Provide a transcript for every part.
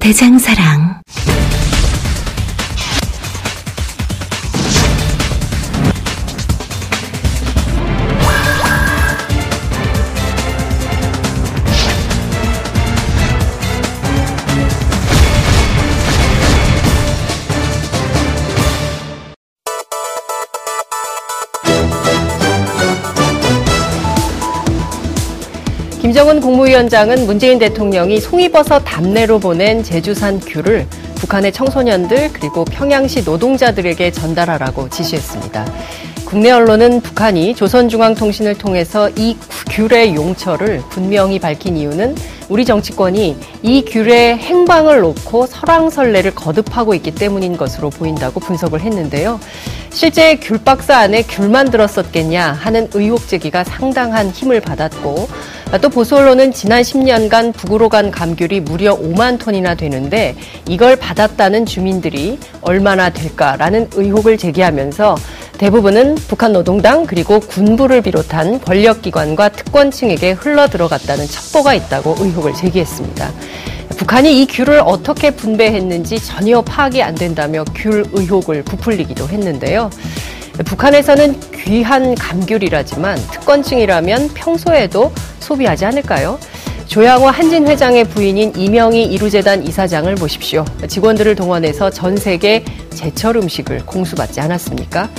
대장사랑. 김정은 국무위원장은 문재인 대통령이 송이버섯 답내로 보낸 제주산 귤을 북한의 청소년들 그리고 평양시 노동자들에게 전달하라고 지시했습니다. 국내 언론은 북한이 조선중앙통신을 통해서 이 귤의 용처를 분명히 밝힌 이유는 우리 정치권이 이 귤의 행방을 놓고 설왕설래를 거듭하고 있기 때문인 것으로 보인다고 분석을 했는데요. 실제 귤박스 안에 귤만 들었었겠냐 하는 의혹 제기가 상당한 힘을 받았고 또 보수 언론은 지난 10년간 북으로 간 감귤이 무려 5만 톤이나 되는데 이걸 받았다는 주민들이 얼마나 될까라는 의혹을 제기하면서 대부분은 북한 노동당 그리고 군부를 비롯한 권력기관과 특권층에게 흘러 들어갔다는 첩보가 있다고 의혹을 제기했습니다. 북한이 이 귤을 어떻게 분배했는지 전혀 파악이 안 된다며 귤 의혹을 부풀리기도 했는데요. 북한에서는 귀한 감귤이라지만 특권층이라면 평소에도 소비하지 않을까요? 조양호 한진 회장의 부인인 이명희 이루재단 이사장을 보십시오. 직원들을 동원해서 전 세계 제철 음식을 공수받지 않았습니까?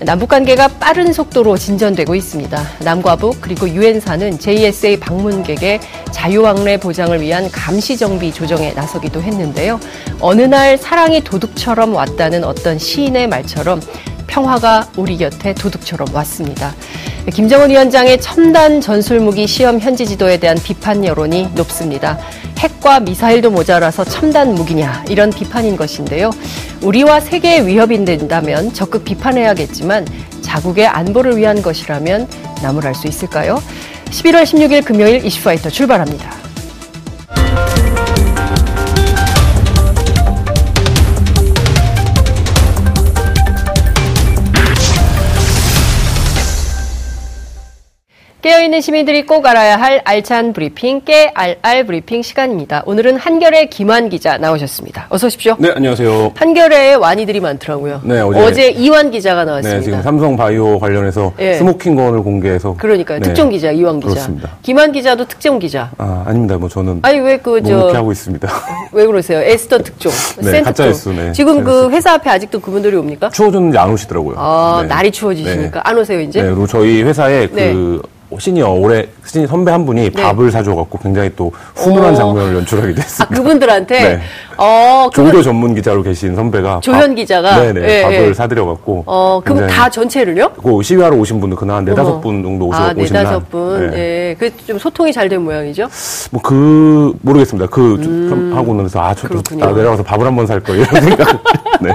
남북 관계가 빠른 속도로 진전되고 있습니다. 남과 북 그리고 유엔사는 JSA 방문객의 자유왕래 보장을 위한 감시 정비 조정에 나서기도 했는데요. 어느 날 사랑이 도둑처럼 왔다는 어떤 시인의 말처럼 평화가 우리 곁에 도둑처럼 왔습니다. 김정은 위원장의 첨단 전술무기 시험 현지 지도에 대한 비판 여론이 높습니다. 핵과 미사일도 모자라서 첨단 무기냐 이런 비판인 것인데요. 우리와 세계의 위협이 된다면 적극 비판해야겠지만 자국의 안보를 위한 것이라면 나무랄 수 있을까요? 11월 16일 금요일 이슈파이터 출발합니다. 깨어있는 시민들이 꼭 알아야 할 알찬 브리핑, 깨알알 브리핑 시간입니다. 오늘은 한겨레 김완 기자 나오셨습니다. 어서 오십시오. 네, 안녕하세요. 한겨레에 완이들이 많더라고요. 네, 어제, 어제 이완 기자가 나왔습니다. 네, 지금 삼성 바이오 관련해서 예. smoking gun을 공개해서 그러니까요. 네, 특종 기자, 이완 기자. 그렇습니다. 김완 기자도 특종 기자. 아, 아닙니다. 뭐 저는 아니, 왜 그, 저, 묵묵히 하고 있습니다. 왜 그러세요? 에스더 특종. 네, 센 가짜 특종. 네. 지금 그. 회사 앞에 아직도 그분들이 옵니까? 추워졌는데 안 오시더라고요. 아, 네. 날이 추워지시니까 안 오세요, 이제? 네, 그리고 저희 회사에 네. 그 시니어 올해 시니어 선배 한 분이 밥을 사줘갖고 굉장히 또 훈훈한 오. 장면을 연출하기도 아, 했습니다. 그분들한테? 네. 어, 그분, 종교 전문 기자로 계신 선배가 조현 밥- 기자가? 네네 예, 밥을 예. 사드려갖고 어, 굉장히 다 전체를요? 그 시위하러 오신 분들 그날 한 네다섯 어머. 분 정도 오셔 아, 오신 네다섯 분. 네. 예. 그좀 소통이 잘 된 모양이죠? 뭐 그 모르겠습니다. 그 아, 저, 음. 그렇군요. 나 내려가서 밥을 한 번 살 거 이런 생각. 네.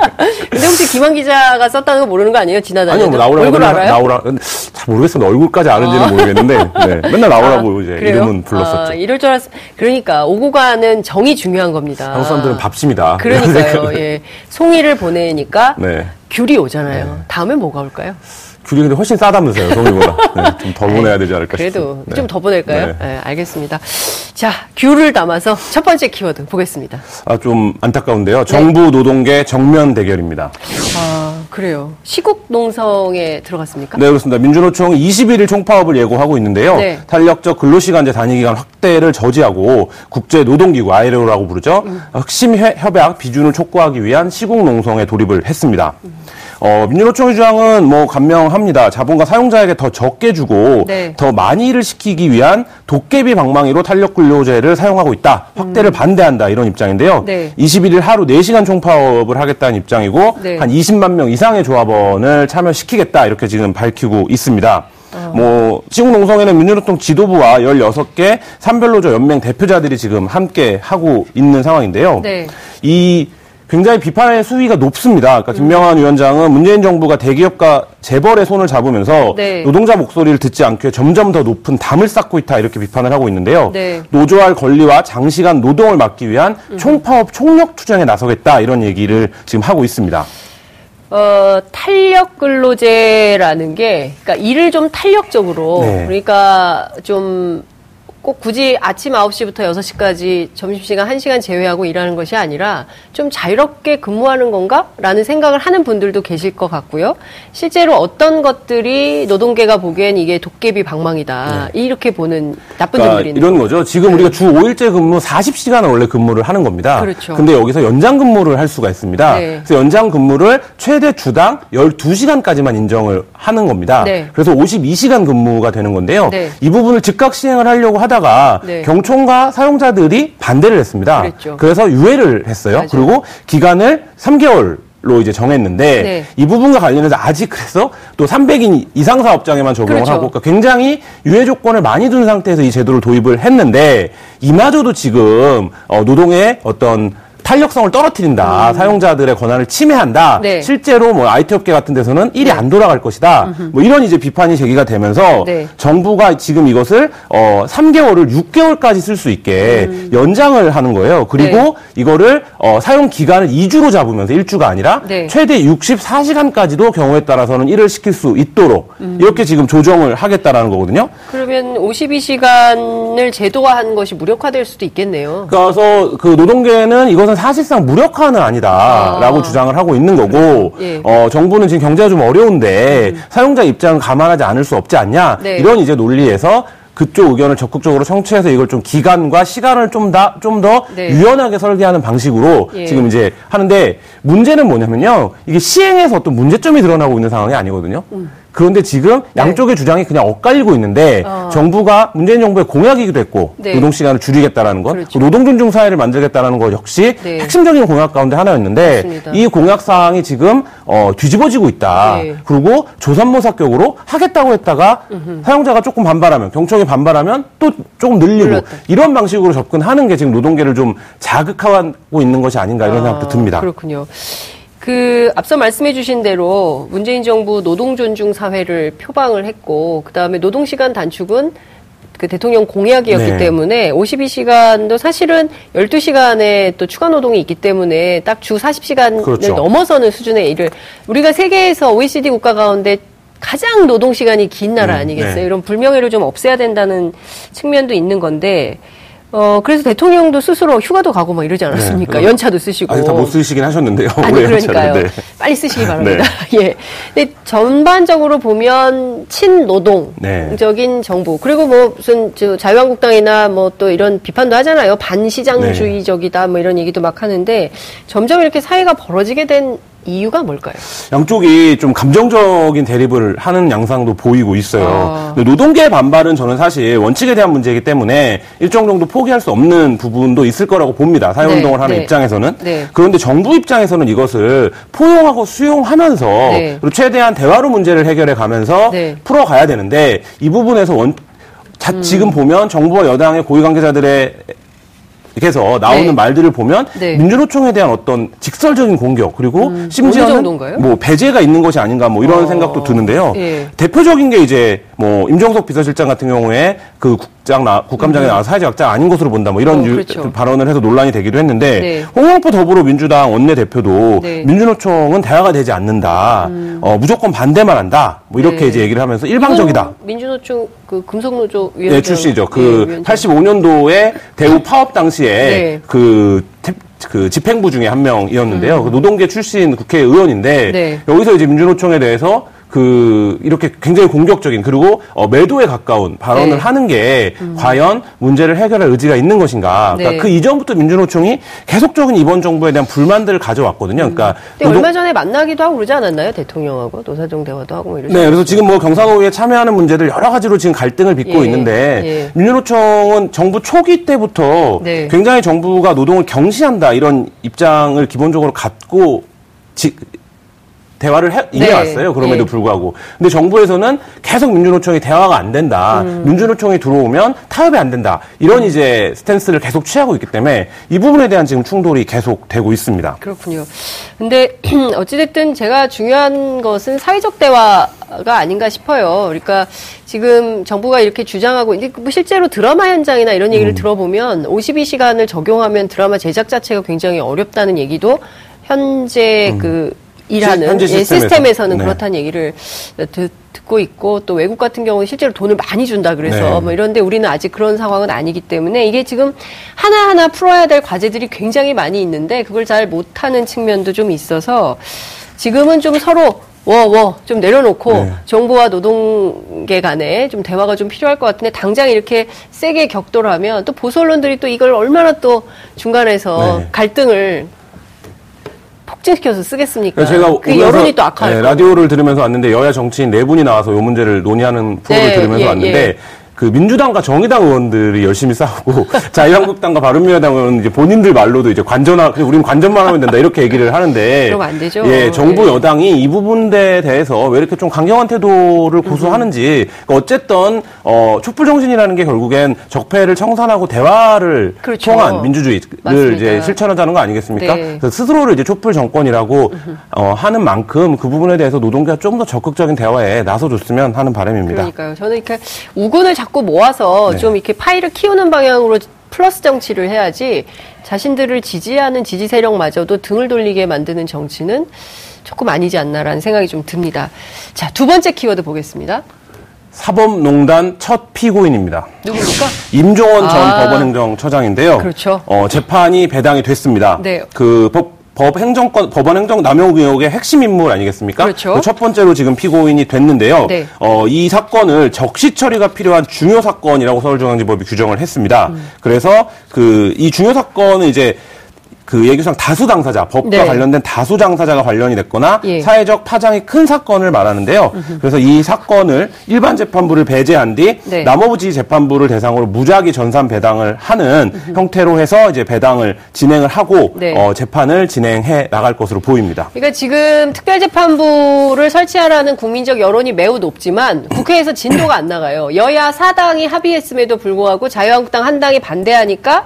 근데 혹시 김한 기자가 썼다는 거 모르는 거 아니에요? 지나다니는 아니요, 뭐 나오라고 얼굴 알아요? 나오라. 잘 모르겠습니다. 얼굴까지 아는지는 모르 겠는데 네. 맨날 나오라고 이제 그래요? 이름은 불렀었죠. 아, 이럴 줄 알았. 그러니까 오고 가는 정이 중요한 겁니다. 한국 사람들은 밥심이다. 그러니까요. 예. 송이를 보내니까 네. 귤이 오잖아요. 다음에 뭐가 올까요? 귤이 근데 훨씬 싸다면서요, 송이보다. 네, 좀더 보내야 되지 않을까 그래도. 네. 좀더 보낼까요? 네. 네, 알겠습니다. 자, 귤을 담아서 첫 번째 키워드 보겠습니다. 아, 좀 네. 안타까운데요. 정부 노동계 정면 대결입니다. 아, 그래요. 시국 농성에 들어갔습니까? 네, 그렇습니다. 민주노총이 21일 총파업을 예고하고 있는데요. 네. 탄력적 근로시간제 단위기간 확대를 저지하고 국제 노동기구 ILO라고 부르죠. 음. 핵심 해- 협약 비준을 촉구하기 위한 시국 농성에 돌입을 했습니다. 어, 민주노총의 주장은 뭐 간명합니다. 자본과 사용자에게 더 적게 주고 네. 더 많이 일을 시키기 위한 도깨비 방망이로 탄력근로제를 사용하고 있다. 확대를 반대한다. 이런 입장인데요. 음. 네. 21일 하루 4시간 총파업을 하겠다는 입장이고 네. 한 20만 명 이상의 조합원을 참여시키겠다 이렇게 지금 밝히고 있습니다. 뭐 시국농성에는 민주노총 지도부와 16개 산별노조 연맹 대표자들이 지금 함께 하고 있는 상황인데요. 네. 이 굉장히 비판의 수위가 높습니다. 그러니까 김명환 위원장은 문재인 정부가 대기업과 재벌의 손을 잡으면서 네. 노동자 목소리를 듣지 않게 점점 더 높은 담을 쌓고 있다 이렇게 비판을 하고 있는데요. 네. 노조할 권리와 장시간 노동을 막기 위한 총파업 총력 투쟁에 나서겠다 이런 얘기를 지금 하고 있습니다. 어, 탄력 근로제라는 게, 그러니까 일을 좀 탄력적으로, 네. 그러니까 좀 꼭 굳이 아침 9시부터 6시까지 점심시간 1시간 제외하고 일하는 것이 아니라 좀 자유롭게 근무하는 건가? 라는 생각을 하는 분들도 계실 것 같고요. 실제로 어떤 것들이 노동계가 보기엔 이게 도깨비 방망이다. 이렇게 보는 나쁜 그러니까 점들이 있는 이런 거죠. 지금 우리가 주 5일제 근무 40시간을 원래 근무를 하는 겁니다. 그렇죠. 근데 여기서 연장 근무를 할 수가 있습니다. 네. 그래서 연장 근무를 최대 주당 12시간까지만 인정을 하는 겁니다. 네. 그래서 52시간 근무가 되는 건데요. 네. 이 부분을 즉각 시행을 하려고 하다 가 네. 경총과 사용자들이 반대를 했습니다. 그랬죠. 그래서 유예를 했어요. 맞아요. 그리고 기간을 3개월 로 이제 정했는데 네. 이 부분과 관련해서 아직 그래서 또 300인 이상 사업장에만 적용을 그렇죠. 하고 그러니까 굉장히 유예 조건을 많이 둔 상태에서 이 제도를 도입을 했는데 이마저도 지금 어, 노동의 어떤 탄력성을 떨어뜨린다. 사용자들의 권한을 침해한다. 음. 네. 실제로 뭐 IT 업계 같은 데서는 일이 안 돌아갈 것이다. 뭐 이런 이제 비판이 제기가 되면서 네. 정부가 지금 이것을 어 3개월을 6개월까지 쓸 수 있게 연장을 하는 거예요. 그리고 음. 네. 이거를 어 사용 기간을 2주로 잡으면서 1주가 아니라 네. 최대 64시간까지도 경우에 따라서는 일을 시킬 수 있도록 음. 이렇게 지금 조정을 하겠다라는 거거든요. 그러면 52시간을 제도화한 것이 무력화될 수도 있겠네요. 그래서 그 노동계는 이것은 사실상 무력화는 아니다라고 아. 주장을 하고 있는 거고 예. 음. 어, 정부는 지금 경제가 좀 어려운데 사용자 입장을 감안하지 않을 수 없지 않냐 네. 이런 이제 논리에서 그쪽 의견을 적극적으로 청취해서 이걸 좀 기간과 시간을 좀더 좀 더 네. 유연하게 설계하는 방식으로 예. 지금 이제 하는데 문제는 뭐냐면요 이게 시행에서 어떤 문제점이 드러나고 있는 상황이 아니거든요. 그런데 지금 양쪽의 주장이 그냥 엇갈리고 있는데 네. 어. 정부가 문재인 정부의 공약이기도 했고 네. 노동 시간을 줄이겠다라는 것, 그렇죠. 노동 존중 사회를 만들겠다는 것 역시 네. 핵심적인 공약 가운데 하나였는데 맞습니다. 이 공약 사항이 지금 어, 뒤집어지고 있다. 네. 그리고 조산모사격으로 하겠다고 했다가 사용자가 조금 반발하면 경청이 반발하면 또 조금 늘리고 늘렸다. 이런 방식으로 접근하는 게 지금 노동계를 좀 자극하고 있는 것이 아닌가 이런 생각도 듭니다. 그렇군요. 그 앞서 말씀해 주신 대로 문재인 정부 노동 존중 사회를 표방을 했고 그다음에 노동 시간 단축은 그 대통령 공약이었기 네. 때문에 52시간도 사실은 12시간의 또 추가 노동이 있기 때문에 딱 주 40시간을 그렇죠. 넘어서는 수준의 일을 우리가 세계에서 OECD 국가 가운데 가장 노동 시간이 긴 나라 음, 아니겠어요? 네. 이런 불명예를 좀 없애야 된다는 측면도 있는 건데 어 그래서 대통령도 스스로 휴가도 가고 막 이러지 않았습니까? 네. 연차도 쓰시고. 아직 다못 쓰시긴 하셨는데요. 아니 올해 그러니까요. 네. 빨리 쓰시기 바랍니다. 예. 근데 전반적으로 보면 친노동적인 정부 그리고 뭐 무슨 저 자유한국당이나 뭐 또 이런 비판도 하잖아요. 반시장주의적이다 뭐 이런 얘기도 막 하는데 점점 이렇게 사회가 벌어지게 된 이유가 뭘까요? 양쪽이 좀 감정적인 대립을 하는 양상도 보이고 있어요. 아. 노동계의 반발은 저는 사실 원칙에 대한 문제이기 때문에 일정 정도 포기할 수 없는 부분도 있을 거라고 봅니다. 사회운동을 네, 하는 네. 입장에서는. 네. 그런데 정부 입장에서는 이것을 포용하고 수용하면서 네. 그리고 최대한 대화로 문제를 해결해 가면서 네. 풀어가야 되는데 이 부분에서 원, 자, 음. 지금 보면 정부와 여당의 고위 관계자들의 그래서 나오는 네. 말들을 보면 네. 민주노총에 대한 어떤 직설적인 공격 그리고 어느 심지어는? 뭐 배제가 있는 것이 아닌가 뭐 이런 어. 생각도 드는데요. 예. 대표적인 게 이제 뭐 임종석 비서실장 같은 경우에 그 국장 나, 국감장에 나와서 사회자각장 아닌 것으로 본다 뭐 이런 음. 어, 유- 그렇죠. 발언을 해서 논란이 되기도 했는데 네. 홍영표 더불어민주당 원내대표도 네. 민주노총은 대화가 되지 않는다. 어, 무조건 반대만 한다. 뭐 이렇게 네. 이제 얘기를 하면서 일방적이다. 민주노총 그 금속노조 위원장 네, 출신이죠. 예, 그 위원장. 85년도에 대우 파업 당시에 네. 그, 태- 그 집행부 중에 한 명이었는데요. 그 노동계 출신 국회의원인데 음. 네. 여기서 이제 민주노총에 대해서 그 이렇게 굉장히 공격적인 그리고 어, 매도에 가까운 발언을 네. 음. 하는 게 과연 문제를 해결할 의지가 있는 것인가? 네. 그러니까 그 이전부터 민주노총이 계속적인 이번 정부에 대한 불만들을 가져왔거든요. 그러니까 근데 노동- 얼마 전에 만나기도 하고 그러지 않았나요? 대통령하고 노사정 대화도 하고 뭐 이러지 네, 그래서 지금 뭐 경상호에 참여하는 문제들 여러 가지로 지금 갈등을 빚고 예, 있는데 예. 민주노총은 정부 초기 때부터 네. 굉장히 정부가 노동을 경시한다 이런 입장을 기본적으로 갖고 지- 대화를 해, 이해왔어요. 그럼에도 네. 불구하고. 근데 정부에서는 계속 민주노총이 대화가 안 된다. 음. 민주노총이 들어오면 타협이 안 된다. 이런 이제 스탠스를 계속 취하고 있기 때문에 이 부분에 대한 지금 충돌이 계속 되고 있습니다. 그렇군요. 근데 어찌됐든 제가 중요한 것은 사회적 대화가 아닌가 싶어요. 그러니까 지금 정부가 이렇게 주장하고 있는데 뭐 실제로 드라마 현장이나 이런 음. 얘기를 들어보면 52시간을 적용하면 드라마 제작 자체가 굉장히 어렵다는 얘기도 현재 그 현재 예, 시스템에서. 시스템에서 는 네. 그렇다는 얘기를 듣, 듣고 있고 또 외국 같은 경우는 실제로 돈을 많이 준다 그래서 네. 뭐 이런데 우리는 아직 그런 상황은 아니기 때문에 이게 지금 하나하나 풀어야 될 과제들이 굉장히 많이 있는데 그걸 잘 못하는 측면도 좀 있어서 지금은 좀 서로 워워 좀 내려놓고 네. 정부와 노동계 간에 좀 대화가 좀 필요할 것 같은데 당장 이렇게 세게 격돌하면 또 보수 언론들이 또 이걸 얼마나 또 중간에서 네. 갈등을 폭증시켜서 쓰겠습니까? 제가 그 여론이 또 악화할 네. 라디오를 들으면서 왔는데 여야 정치인 네 분이 나와서 이 문제를 논의하는 프로를 네, 들으면서 예, 왔는데 예. 그 민주당과 정의당 의원들이 열심히 싸우고 자유한국당과 바른미래당 의원은 이제 본인들 말로도 이제 관전하 그냥 우리는 관전만 하면 된다 이렇게 얘기를 하는데 그러면 안 되죠. 예, 정부 예. 여당이 이 부분에 대해서 왜 이렇게 좀 강경한 태도를 고수하는지 그러니까 어쨌든 어 촛불 정신이라는 게 결국엔 적폐를 청산하고 대화를 그렇죠. 통한 민주주의를 맞습니다. 이제 실천하자는 거 아니겠습니까? 네. 그래서 스스로를 이제 촛불 정권이라고 어, 하는 만큼 그 부분에 대해서 노동계가 좀 더 적극적인 대화에 나서줬으면 하는 바람입니다. 그러니까요. 저는 이렇게 우군을 자꾸 모아서 네. 좀 이렇게 파이를 키우는 방향으로 플러스 정치를 해야지 자신들을 지지하는 지지 세력마저도 등을 돌리게 만드는 정치는 조금 아니지 않나라는 생각이 좀 듭니다. 자, 두 번째 키워드 보겠습니다. 사법농단 첫 피고인입니다. 누굽니까? 임종원 전 아. 법원행정처장인데요. 그렇죠. 어, 재판이 배당이 됐습니다. 네. 그 법, 법 행정권, 법원 행정 남용 의혹의 핵심 인물 아니겠습니까? 그렇죠. 그 첫 번째로 지금 피고인이 됐는데요. 네. 어, 이 사건을 적시 처리가 필요한 중요 사건이라고 서울중앙지법이 규정을 했습니다. 음. 그래서 그 이 중요 사건은 이제 그 예규상 다수 당사자, 법과 네. 관련된 다수 당사자가 관련이 됐거나 예. 사회적 파장이 큰 사건을 말하는데요. 그래서 이 사건을 일반 재판부를 배제한 뒤 네. 남아부지 재판부를 대상으로 무작위 전산 배당을 하는 형태로 해서 이제 배당을 진행을 하고 네. 어, 재판을 진행해 나갈 것으로 보입니다. 그러니까 지금 특별재판부를 설치하라는 국민적 여론이 매우 높지만 국회에서 진도가 안 나가요. 여야 사당이 합의했음에도 불구하고 자유한국당 한 당이 반대하니까 어,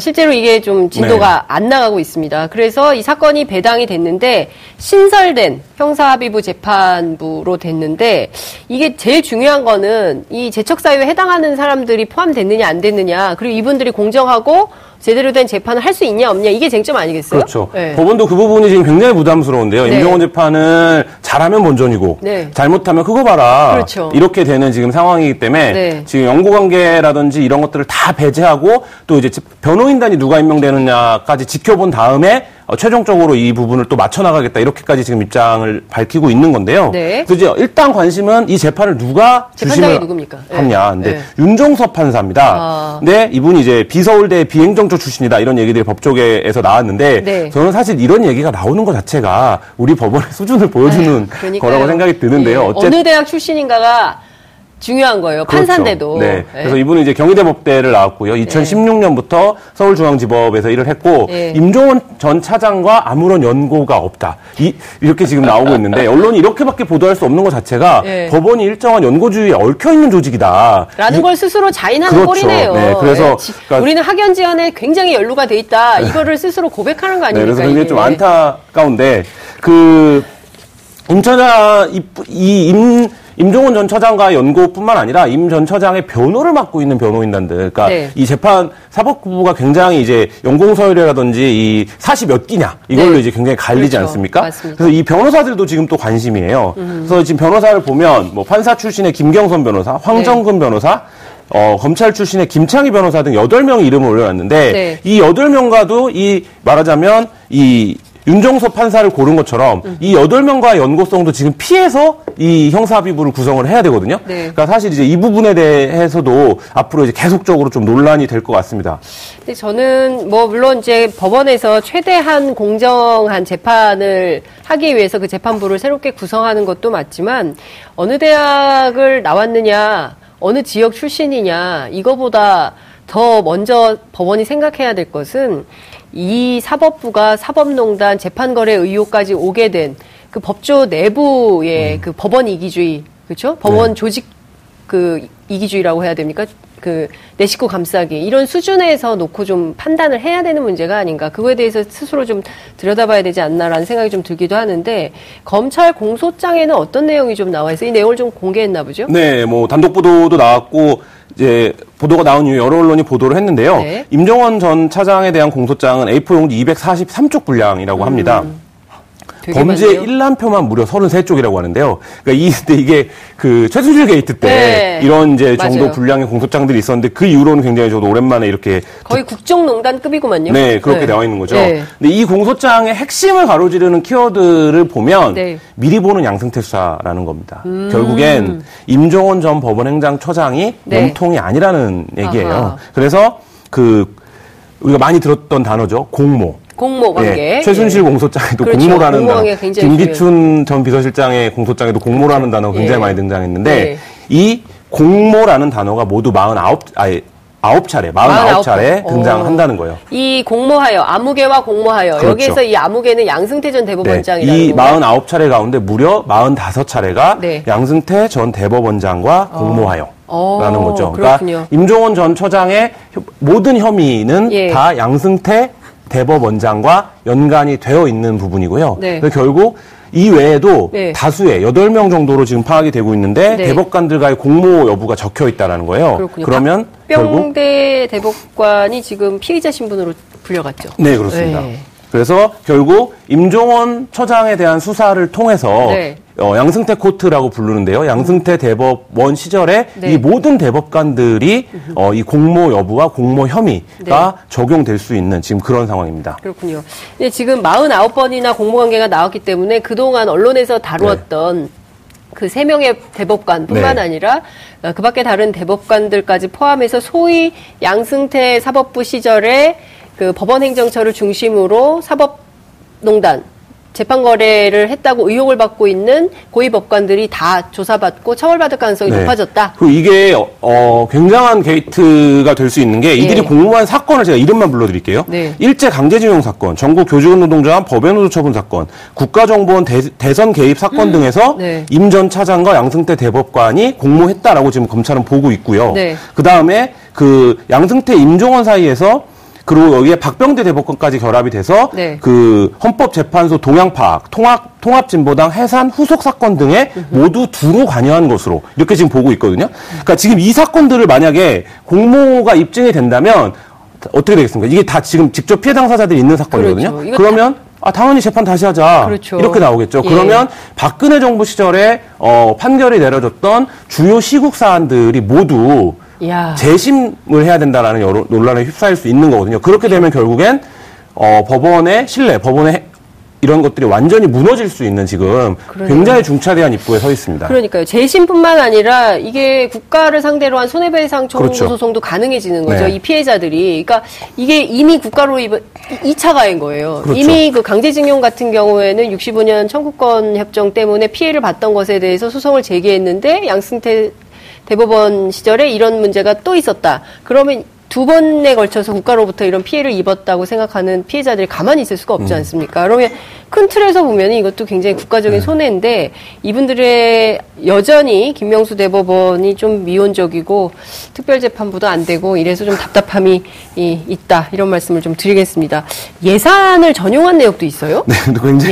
실제로 이게 좀 진도가 네. 안 나가고 있습니다. 그래서 이 사건이 배당이 됐는데 신설된 형사합의부 재판부로 됐는데 이게 제일 중요한 거는 이 재척사유에 해당하는 사람들이 포함됐느냐 안 됐느냐 그리고 이분들이 공정하고 제대로 된 재판을 할 수 있냐 없냐 이게 쟁점 아니겠어요? 그렇죠. 네. 법원도 그 부분이 지금 굉장히 부담스러운데요. 네. 임종원 재판을 잘하면 본전이고 네. 잘못하면 그거 봐라. 그렇죠. 이렇게 되는 지금 상황이기 때문에 네. 지금 연고 관계라든지 이런 것들을 다 배제하고 또 이제 변호인단이 누가 임명되느냐까지 지켜본 다음에 어, 최종적으로 이 부분을 또 맞춰 나가겠다 이렇게까지 지금 입장을 밝히고 있는 건데요. 네. 그래서 일단 관심은 이 재판을 누가 주심을 누굽니까? 네. 하냐. 근데 네. 윤종섭 판사입니다. 아. 근데 이분이 이제 비서울대 비행정조 출신이다 이런 얘기들이 법조계에서 나왔는데 네. 저는 사실 이런 얘기가 나오는 것 자체가 우리 법원의 수준을 보여주는 그러니까요. 거라고 생각이 드는데요. 예, 어쨌든 어느 대학 출신인가가 중요한 거예요. 판사인데도. 그렇죠. 네. 예. 그래서 이분은 이제 경희대 법대를 나왔고요. 2016년부터 서울중앙지법에서 일을 했고 네. 임종원 전 차장과 아무런 연고가 없다. 이, 렇게 지금 나오고 있는데 언론이 이렇게밖에 보도할 수 없는 것 자체가 네. 법원이 일정한 연고주의에 얽혀 있는 조직이다. 라는 이- 걸 스스로 자인하는 그렇죠. 꼴이네요. 네, 그래서 예, 지- 그러니까- 우리는 학연 지원에 굉장히 연루가 돼 있다. 이거를 스스로 고백하는 거 네, 아닙니까? 그래서 굉장히. 좀 안타까운데 그 임처장 이, 이 임, 임종원 전 처장과 연고뿐만 아니라 임 전 처장의 변호를 맡고 있는 변호인단들, 그러니까 네. 이 재판 사법부가 굉장히 이제 연공서열이라든지 이 사시 몇 기냐 이걸로 네. 이제 굉장히 갈리지 그렇죠. 않습니까? 맞습니다. 그래서 이 변호사들도 지금 또 관심이에요. 그래서 지금 변호사를 보면 뭐 판사 출신의 김경선 변호사, 황정근 네. 변호사. 어, 검찰 출신의 김창희 변호사 등 8명의 이름을 올려놨는데, 네. 이 여덟 명과도 이 말하자면 이 윤종섭 판사를 고른 것처럼 음. 이 여덟 명과의 연고성도 지금 피해서 이 형사합의부를 구성을 해야 되거든요. 네. 그러니까 사실 이제 이 부분에 대해서도 앞으로 이제 계속적으로 좀 논란이 될 것 같습니다. 근데 저는 뭐 물론 이제 법원에서 최대한 공정한 재판을 하기 위해서 그 재판부를 새롭게 구성하는 것도 맞지만 어느 대학을 나왔느냐, 어느 지역 출신이냐 이거보다 더 먼저 법원이 생각해야 될 것은 이 사법부가 사법농단 재판거래 의혹까지 오게 된 그 법조 내부의 그 법원 이기주의 그렇죠? 법원 네. 조직 그 이기주의라고 해야 됩니까? 그 내 식구 감싸기 이런 수준에서 놓고 좀 판단을 해야 되는 문제가 아닌가 그거에 대해서 스스로 좀 들여다봐야 되지 않나라는 생각이 좀 들기도 하는데 검찰 공소장에는 어떤 내용이 좀 나와 있어요? 이 내용을 좀 공개했나 보죠? 네, 뭐 단독 보도도 나왔고 이제 보도가 나온 이후 여러 언론이 보도를 했는데요. 네. 임종헌 전 차장에 대한 공소장은 A4 용지 243쪽 분량이라고 합니다. 되게 범죄. 일람표만 무려 33쪽이라고 하는데요. 그러니까 이 근데 이게 그 최순실 게이트 때 네. 이런 이제 정도 맞아요. 분량의 공소장들이 있었는데 그 이후로는 굉장히 저도 오랜만에 이렇게 거의 국정농단급이구만요. 네, 그렇게 나와 있는 거죠. 네. 근데 이 공소장의 핵심을 가로지르는 키워드를 보면 네. 음. 미리 보는 양승태 수사라는 겁니다. 결국엔 임종헌 전 법원행정처장이 네. 몸통이 아니라는 얘기예요. 아하. 그래서 그 우리가 많이 들었던 단어죠. 공모. 공모 관계. 예, 최순실 예. 공소장에도 그렇죠. 공모라는 단어. 김기춘 전 비서실장의 공소장에도 공모라는 단어가 굉장히 예. 많이 등장했는데 네. 이 공모라는 단어가 모두 49 아니 9차례, 49차례 49 등장한다는 거예요. 이 공모하여 아무개와 공모하여 그렇죠. 여기에서 이 아무개는 양승태 전 네, 대법원장이라는 이 건가요? 49차례 가운데 무려 45차례가 네. 양승태 전 대법원장과 공모하여 어, 라는 거죠. 그렇군요. 그러니까 임종원 전 처장의 혀- 모든 혐의는 예. 다 양승태 대법원장과 연관이 되어 있는 부분이고요. 네. 그래서 결국 이 외에도 네. 다수의 8명 정도로 지금 파악이 되고 있는데 네. 대법관들과의 공모 여부가 적혀 있다는 거예요. 그렇군요. 그러면 박병대 대법관이 지금 피의자 신분으로 불려갔죠. 네, 그렇습니다. 네. 그래서 결국 임종원 처장에 대한 수사를 통해서 네. 어, 양승태 코트라고 부르는데요. 양승태 대법원 시절에 네. 이 모든 대법관들이 어, 이 공모 여부와 공모 혐의가 네. 적용될 수 있는 지금 그런 상황입니다. 그렇군요. 근데 지금 49번이나 공모 관계가 나왔기 때문에 그동안 언론에서 다루었던 그세 명의 대법관뿐만 네. 아니라 어, 그 밖에 다른 대법관들까지 포함해서 소위 양승태 사법부 시절에 그 법원행정처를 중심으로 사법농단 재판 거래를 했다고 의혹을 받고 있는 고위 법관들이 다 조사받고 처벌받을 가능성이 네. 높아졌다. 그리고 이게 어, 어, 굉장한 게이트가 될 수 있는 게 이들이 예. 공모한 사건을 제가 이름만 불러드릴게요. 네. 일제 강제징용 사건, 전국 교직원 노동자한 법외노조 처분 사건, 국가정보원 대, 선 개입 사건 등에서 네. 임전 차장과 양승태 대법관이 공모했다라고 지금 검찰은 보고 있고요. 네. 그 다음에 그 양승태 임종원 사이에서 그리고 여기에 박병대 대법관까지 결합이 돼서 네. 그 헌법재판소 동양파악, 통합, 통합진보당 해산 후속 사건 등에 모두 두루 관여한 것으로 이렇게 지금 보고 있거든요. 그러니까 지금 이 사건들을 만약에 공모가 입증이 된다면 어떻게 되겠습니까? 이게 다 지금 직접 피해 당사자들이 있는 사건이거든요. 그렇죠. 그러면 아, 당연히 재판 다시 하자. 그렇죠. 이렇게 나오겠죠. 예. 그러면 박근혜 정부 시절에 어, 판결이 내려졌던 주요 시국 사안들이 모두 이 야. 재심을 해야 된다라는 여러 논란에 휩싸일 수 있는 거거든요. 그렇게 되면 결국엔 어, 법원의 신뢰, 법원의 해- 이런 것들이 완전히 무너질 수 있는 지금 그러네요. 굉장히 중차대한 입구에 서 있습니다. 그러니까요. 재심뿐만 아니라 이게 국가를 상대로 한 손해배상 청구 그렇죠. 소송도 가능해지는 거죠. 네. 이 피해자들이. 그러니까 이게 이미 국가로 이번 2차 가해인 거예요. 그렇죠. 이미 그 강제징용 같은 경우에는 65년 청구권 협정 때문에 피해를 봤던 것에 대해서 소송을 제기했는데 양승태 대법원 시절에 이런 문제가 또 있었다. 그러면 두 번에 걸쳐서 국가로부터 이런 피해를 입었다고 생각하는 피해자들이 가만히 있을 수가 음. 없지 않습니까? 그러면 큰 틀에서 보면 이것도 굉장히 네. 국가적인 손해인데 이분들의 여전히 김명수 대법원이 좀 미온적이고 특별재판부도 안 되고 이래서 좀 답답함이 이- 있다 이런 말씀을 좀 드리겠습니다. 예산을 전용한 내역도 있어요? 네,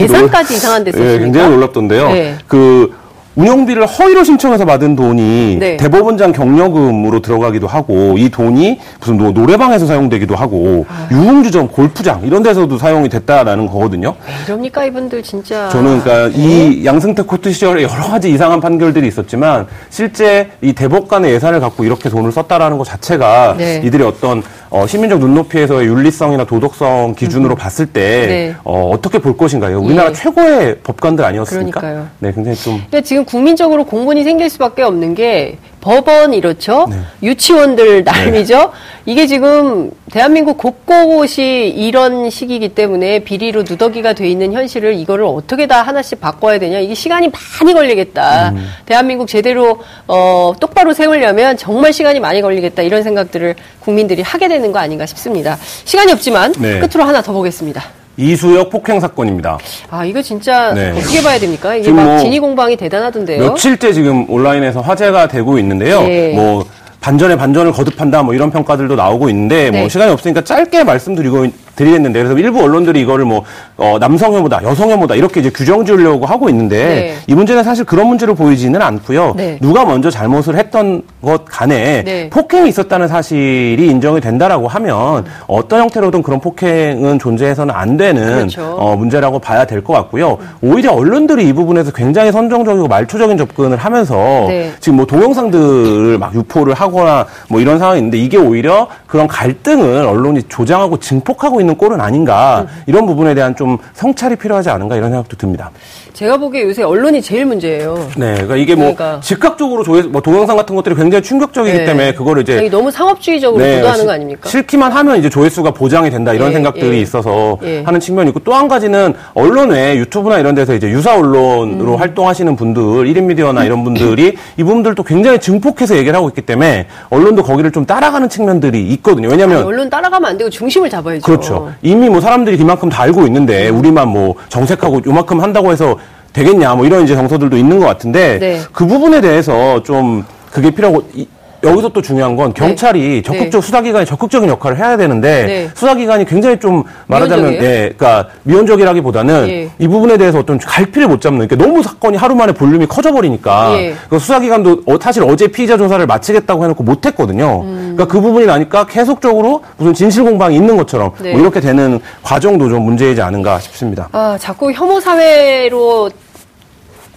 예산까지 놀- 이상한 데 예? 굉장히 놀랍던데요. 네. 그 운영비를 허위로 신청해서 받은 돈이 네. 대법원장 격려금으로 들어가기도 하고 이 돈이 무슨 노- 노래방에서 사용되기도 하고 아. 유흥주점, 골프장 이런 데서도 사용이 됐다라는 거거든요. 왜 이럽니까 이분들 진짜. 저는 그러니까 네. 이 양승태 코트 시절에 여러 가지 이상한 판결들이 있었지만 실제 이 대법관의 예산을 갖고 이렇게 돈을 썼다라는 것 자체가 네. 이들이 어떤 어, 시민적 눈높이에서의 윤리성이나 도덕성 기준으로 봤을 때 네. 어, 어떻게 볼 것인가요? 우리나라 예. 최고의 법관들 아니었습니까? 그러니까요. 네, 굉장히 좀 그러니까 지금 국민적으로 공분이 생길 수밖에 없는 게 법원 이렇죠. 네. 유치원들 나름이죠. 이게 지금 대한민국 곳곳이 이런 시기이기 때문에 비리로 누더기가 돼 있는 현실을 이거를 어떻게 다 하나씩 바꿔야 되냐. 이게 시간이 많이 걸리겠다. 음. 대한민국 제대로 어, 똑바로 세우려면 정말 시간이 많이 걸리겠다. 이런 생각들을 국민들이 하게 되는 거 아닌가 싶습니다. 시간이 없지만 네. 끝으로 하나 더 보겠습니다. 이수역 폭행 사건입니다. 아 이거 진짜 네. 어떻게 봐야 됩니까? 이게 막 뭐 진위 공방이 대단하던데요. 며칠째 지금 온라인에서 화제가 되고 있는데요. 예. 뭐 반전에 반전을 거듭한다 뭐 이런 평가들도 나오고 있는데 네. 뭐 시간이 없으니까 짧게 말씀드리고 드리겠는데 그래서 일부 언론들이 이거를 뭐 어, 남성 혐오다, 여성 혐오다 이렇게 이제 규정 지으려고 하고 있는데 네. 이 문제는 사실 그런 문제로 보이지는 않고요. 네. 누가 먼저 잘못을 했던 것 간에 네. 폭행이 있었다는 사실이 인정이 된다라고 하면 어떤 형태로든 그런 폭행은 존재해서는 안 되는 그렇죠. 어, 문제라고 봐야 될 것 같고요. 오히려 언론들이 이 부분에서 굉장히 선정적이고 말초적인 접근을 하면서 네. 지금 뭐 동영상들을 막 유포를 하거나 뭐 이런 상황인데 이게 오히려 그런 갈등을 언론이 조장하고 증폭하고 있는 꼴은 아닌가 이런 부분에 대한 좀 성찰이 필요하지 않은가 이런 생각도 듭니다. 제가 보기에 요새 언론이 제일 문제예요. 네, 그러니까 이게 뭐 그러니까. 즉각적으로 조회, 뭐 동영상 같은 것들이 굉장히 충격적이기 네. 때문에 그거를 이제 아니, 너무 상업주의적으로 네, 보도하는 시- 거 아닙니까? 싫기만 하면 이제 조회수가 보장이 된다 이런 예, 생각들이 예. 있어서 예. 하는 측면이 있고 또 한 가지는 언론 외에 유튜브나 이런 데서 이제 유사 언론으로 음. 활동하시는 분들, 1인 미디어나 이런 분들이 이분들도 굉장히 증폭해서 얘기를 하고 있기 때문에 언론도 거기를 좀 따라가는 측면들이 있거든요. 왜냐하면 언론 따라가면 안 되고 중심을 잡아야죠. 그렇죠. 이미 뭐 사람들이 이만큼 다 알고 있는데 음. 우리만 뭐 정색하고 요만큼 한다고 해서 되겠냐 뭐 이런 이제 정서들도 있는 것 같은데 네. 그 부분에 대해서 좀 그게 필요하고 이- 여기서 또 중요한 건 경찰이 적극적 수사기관이 적극적인 역할을 해야 되는데 네. 수사기관이 굉장히 좀 말하자면 미온적이에요? 예, 그러니까 미온적이라기보다는 예. 이 부분에 대해서 어떤 갈피를 못 잡는 그러니까 너무 사건이 하루 만에 볼륨이 커져버리니까 예. 그 수사기관도 어, 사실 어제 피의자 조사를 마치겠다고 해놓고 못했거든요. 음. 그러니까 그 부분이 나니까 계속적으로 무슨 진실 공방이 있는 것처럼 네. 뭐 이렇게 되는 과정도 좀 문제이지 않은가 싶습니다. 아, 자꾸 혐오 사회로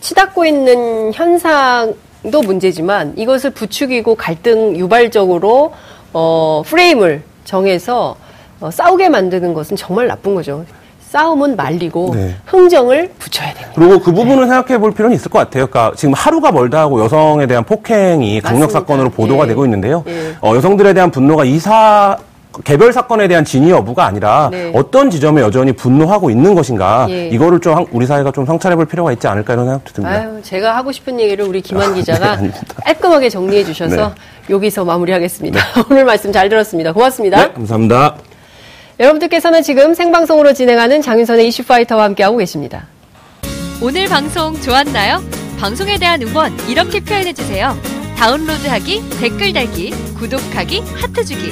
치닫고 있는 현상도 문제지만 이것을 부추기고 갈등 유발적으로 어, 프레임을 정해서 어, 싸우게 만드는 것은 정말 나쁜 거죠. 싸움은 말리고 네. 흥정을 붙여야 됩니다. 그리고 그 부분을 생각해 볼 필요는 있을 것 같아요. 그러니까 지금 하루가 멀다 하고 여성에 대한 폭행이 강력. 사건으로 보도가 예. 되고 있는데요. 예. 어, 여성들에 대한 분노가 이사 개별 사건에 대한 진위 여부가 아니라 네. 어떤 지점에 여전히 분노하고 있는 것인가 예. 이거를 좀 한- 우리 사회가 좀 성찰해 볼 필요가 있지 않을까 이런 생각도 듭니다. 아유, 제가 하고 싶은 얘기를 우리 김한 기자가 네, 아닙니다. 깔끔하게 정리해 주셔서 네. 여기서 마무리하겠습니다. 오늘 말씀 잘 들었습니다. 고맙습니다. 네, 감사합니다. 여러분들께서는 지금 생방송으로 진행하는 장윤선의 이슈파이터와 함께하고 계십니다. 오늘 방송 좋았나요? 방송에 대한 응원 이렇게 표현해 주세요. 다운로드하기, 댓글 달기, 구독하기, 하트 주기.